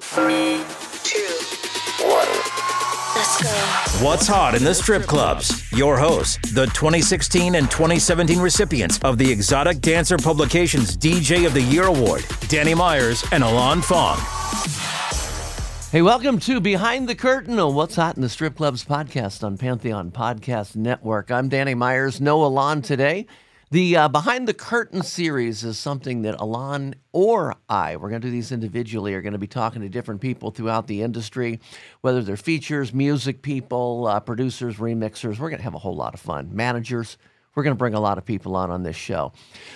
Three, two, one. Let's go. What's hot in the strip clubs? Your hosts, the 2016 and 2017 recipients of the Exotic Dancer Publications DJ of the Year Award, Danny Myers and Alon Fong. Hey, welcome to Behind the Curtain on What's Hot in the Strip Clubs podcast on Pantheon Podcast Network. I'm Danny Myers, no Alon today. The uh, Behind the Curtain series is something that Alon or I, we're going to do these individually, are going to be talking to different people throughout the industry, whether they're features, music people, uh, producers, remixers. We're going to have a whole lot of fun. Managers. We're going to bring a lot of people on on this show.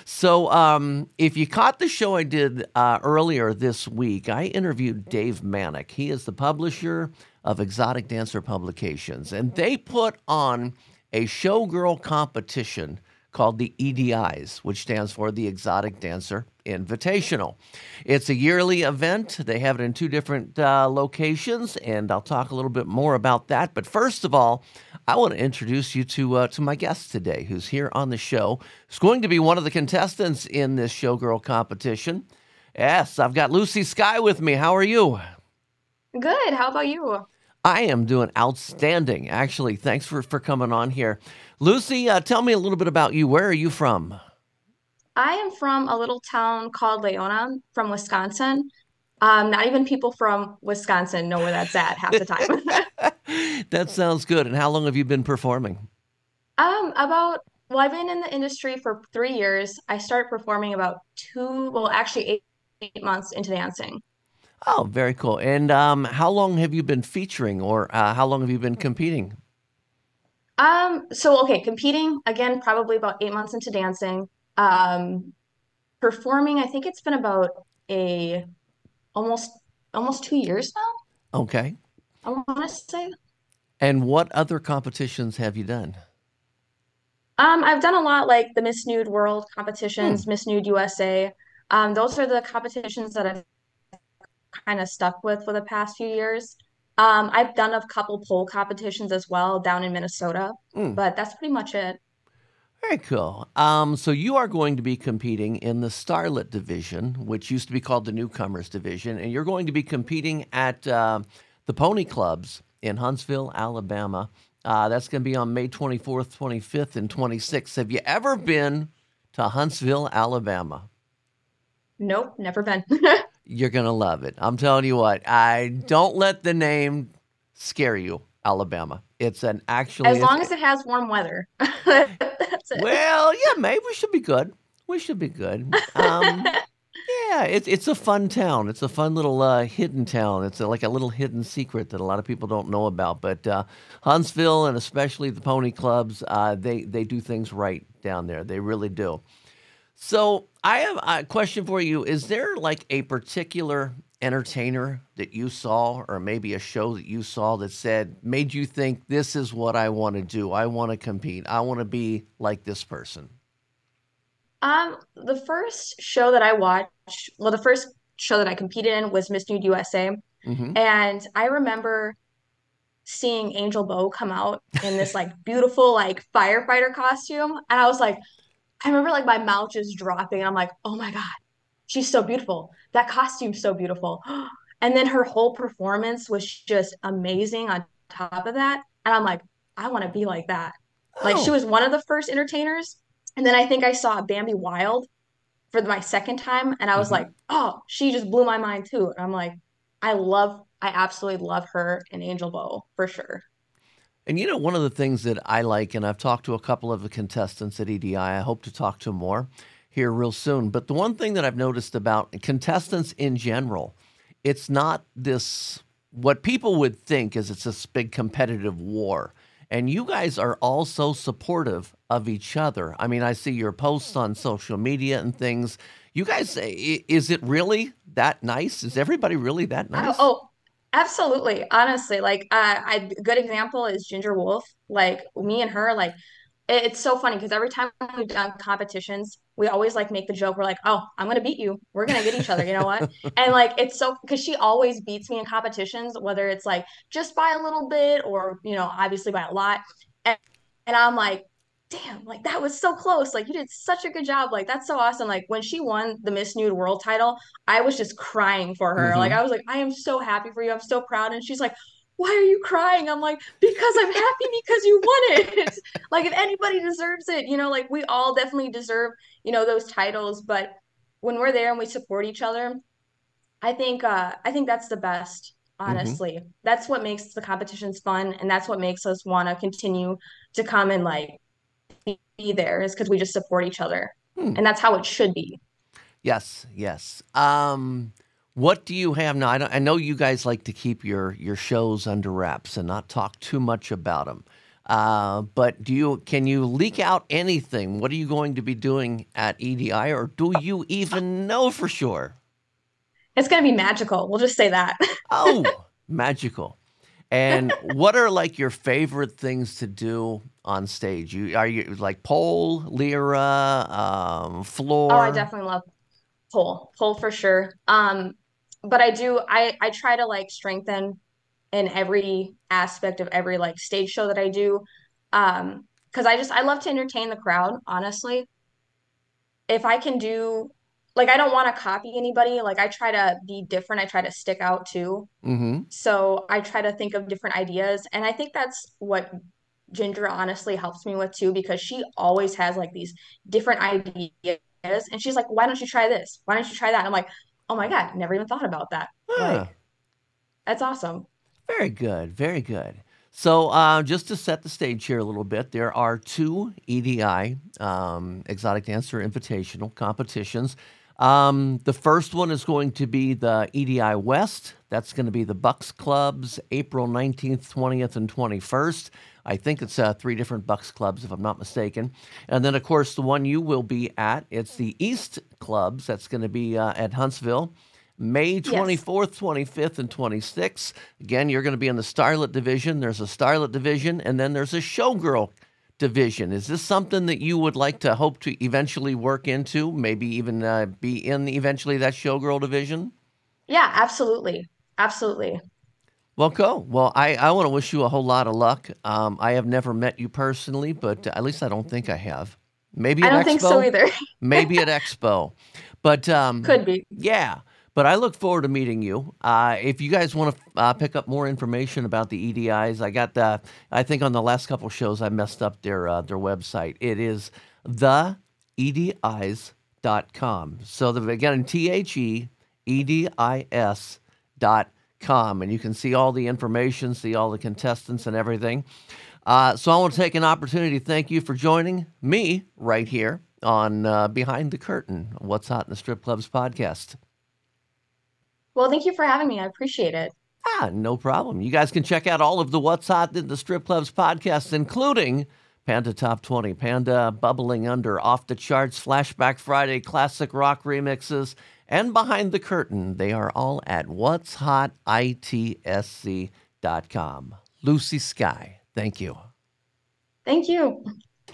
So, um, if you caught the show I did uh, earlier this week, I interviewed Dave Manack. He is the publisher of Exotic Dancer Publications, and they put on a showgirl competition called the EDIs, which stands for the Exotic Dancer Invitational. It's a yearly event. They have it in two different uh, locations, and I'll talk a little bit more about that. But first of all, I want to introduce you to uh, to my guest today, who's here on the show. Who's going to be one of the contestants in this showgirl competition. Yes, I've got Lucy Skye with me. How are you? Good. How about you? I am doing outstanding. Actually, thanks for, for coming on here. Lucy, uh, tell me a little bit about you. Where are you from? I am from a little town called Leona from Wisconsin. Um, not even people from Wisconsin know where that's at half the time. that sounds good. And how long have you been performing? um, about, well, I've been in the industry for three years. I started performing about two, well, actually eight, eight months into dancing. Oh, very cool. And um, how long have you been featuring or uh, how long have you been competing? Um, so okay, competing again, probably about eight months into dancing. Um, performing, I think it's been about a almost almost two years now. Okay. I want to say. And what other competitions have you done? Um, I've done a lot like the Miss Nude World competitions, Miss Nude USA. Um, those are the competitions that I've kind of stuck with for the past few years. Um, I've done a couple pole competitions as well down in Minnesota, Mm. but that's pretty much it. Very cool. Um, so you are going to be competing in the Starlet division, which used to be called the Newcomers division, and you're going to be competing at uh, the Pony Clubs in Huntsville, Alabama. Uh, that's going to be on May 24th, 25th, and 26th. Have you ever been to Huntsville, Alabama? Nope, never been. You're going to love it. I'm telling you what, I don't let the name scare you, Alabama. It's an actually. As long as it has warm weather. That's it. Well, yeah, maybe we should be good. We should be good. Um, yeah, it's it's a fun town. It's a fun little uh, hidden town. It's a, like a little hidden secret that a lot of people don't know about. But uh, Huntsville and especially the pony clubs, uh, they they do things right down there. They really do. So I have a question for you. Is there like a particular entertainer that you saw, or maybe a show that you saw that said made you think this is what I want to do? I want to compete. I want to be like this person. Um, the first show that I watched, well, the first show that I competed in was Miss Nude USA. hmm And I remember seeing Angel Bo come out in this like beautiful like firefighter costume. And I was like, I remember like my mouth just dropping. And I'm like, oh my God, she's so beautiful. That costume's so beautiful. And then her whole performance was just amazing on top of that. And I'm like, I want to be like that. Like she Oh. was one of the first entertainers. And then I think I saw Bambi Wild for my second time. And I was Mhm. like, oh, she just blew my mind too. And I'm like, I love, I absolutely love her and Angel Bow for sure. And you know, one of the things that I like, and I've talked to a couple of the contestants at EDI, I hope to talk to more here real soon. But the one thing that I've noticed about contestants in general, it's not this, what people would think is it's this big competitive war. And you guys are all so supportive of each other. I mean, I see your posts on social media and things. You guys, is it really that nice? Is everybody really that oh, nice? Oh, absolutely. Honestly, like uh, I, a good example is Ginger Wolf. Like me and her, like it's so funny because every time we've done competitions, we always like make the joke. We're like, "Oh, I'm gonna beat you. We're gonna get each other." You know what? and like it's so because she always beats me in competitions, whether it's like just by a little bit or you know, obviously by a lot. And, and I'm like, damn, like that was so close. Like you did such a good job. Like that's so awesome. Like when she won the Miss Nude World title, I was just crying for her. Mm-hmm. Like I was like, I am so happy for you. I'm so proud. And she's like, why are you crying? I'm like, because I'm happy because you won it. like if anybody deserves it, you know, like we all definitely deserve, you know, those titles. But when we're there and we support each other, I think uh I think that's the best mm-hmm. honestly. Mm-hmm. That's what makes the competitions fun and that's what makes us want to continue to come and like be there is because we just support each other. Hmm. And that's how it should be. Yes, yes. Um, what do you have now? I, I, know you guys like to keep your your shows under wraps and not talk too much about them. Uh, but do you can you leak out anything? What are you going to be doing at EDI, or do you even know for sure? It's going to be magical. We'll just say that. oh, magical! And what are like your favorite things to do on stage? You are you like pole, lyra, um, floor? Oh, I definitely love pole, pole for sure. Um, but I do I I try to like strengthen in every aspect of every like stage show that I do. Um, because I just I love to entertain the crowd, honestly. If I can do like I don't want to copy anybody. Like I try to be different. I try to stick out too. Mm-hmm. So I try to think of different ideas, and I think that's what Ginger honestly helps me with too, because she always has like these different ideas, and she's like, "Why don't you try this? Why don't you try that?" And I'm like, "Oh my god, never even thought about that." Huh. Like, that's awesome. Very good. Very good. So, uh, just to set the stage here a little bit, there are two EDI um, Exotic Dancer Invitational competitions. Um, the first one is going to be the EDI West. That's going to be the Bucks Clubs, April 19th, 20th, and 21st. I think it's uh, three different Bucks Clubs, if I'm not mistaken. And then, of course, the one you will be at, it's the East Clubs. That's going to be uh, at Huntsville. May 24th, yes. 25th, and 26th. Again, you're going to be in the Starlet division. There's a Starlet division, and then there's a Showgirl division. Is this something that you would like to hope to eventually work into? Maybe even uh, be in eventually that showgirl division? Yeah, absolutely. Absolutely. Well, go. Well, I, I want to wish you a whole lot of luck. Um, I have never met you personally, but at least I don't think I have. Maybe I don't Expo, think so either. maybe at Expo, but um, could be. Yeah. But I look forward to meeting you. Uh, if you guys want to uh, pick up more information about the EDIs, I got the. I think on the last couple shows I messed up their uh, their website. It is the edis.com. So the again T H E E D I S dot com, and you can see all the information, see all the contestants and everything. Uh, so I want to take an opportunity to thank you for joining me right here on uh, Behind the Curtain, What's Hot in the Strip Clubs podcast. Well, thank you for having me. I appreciate it. Ah, no problem. You guys can check out all of the What's Hot in the Strip Clubs podcasts, including Panda Top 20, Panda Bubbling Under, Off the Charts, Flashback Friday, Classic Rock Remixes, and Behind the Curtain. They are all at What's Hot ITSC.com. Lucy Skye, thank you. Thank you.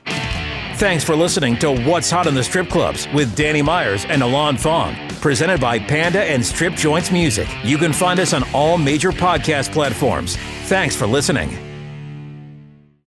Thanks for listening to What's Hot in the Strip Clubs with Danny Myers and Alon Fong. Presented by Panda and Strip Joints Music. You can find us on all major podcast platforms. Thanks for listening.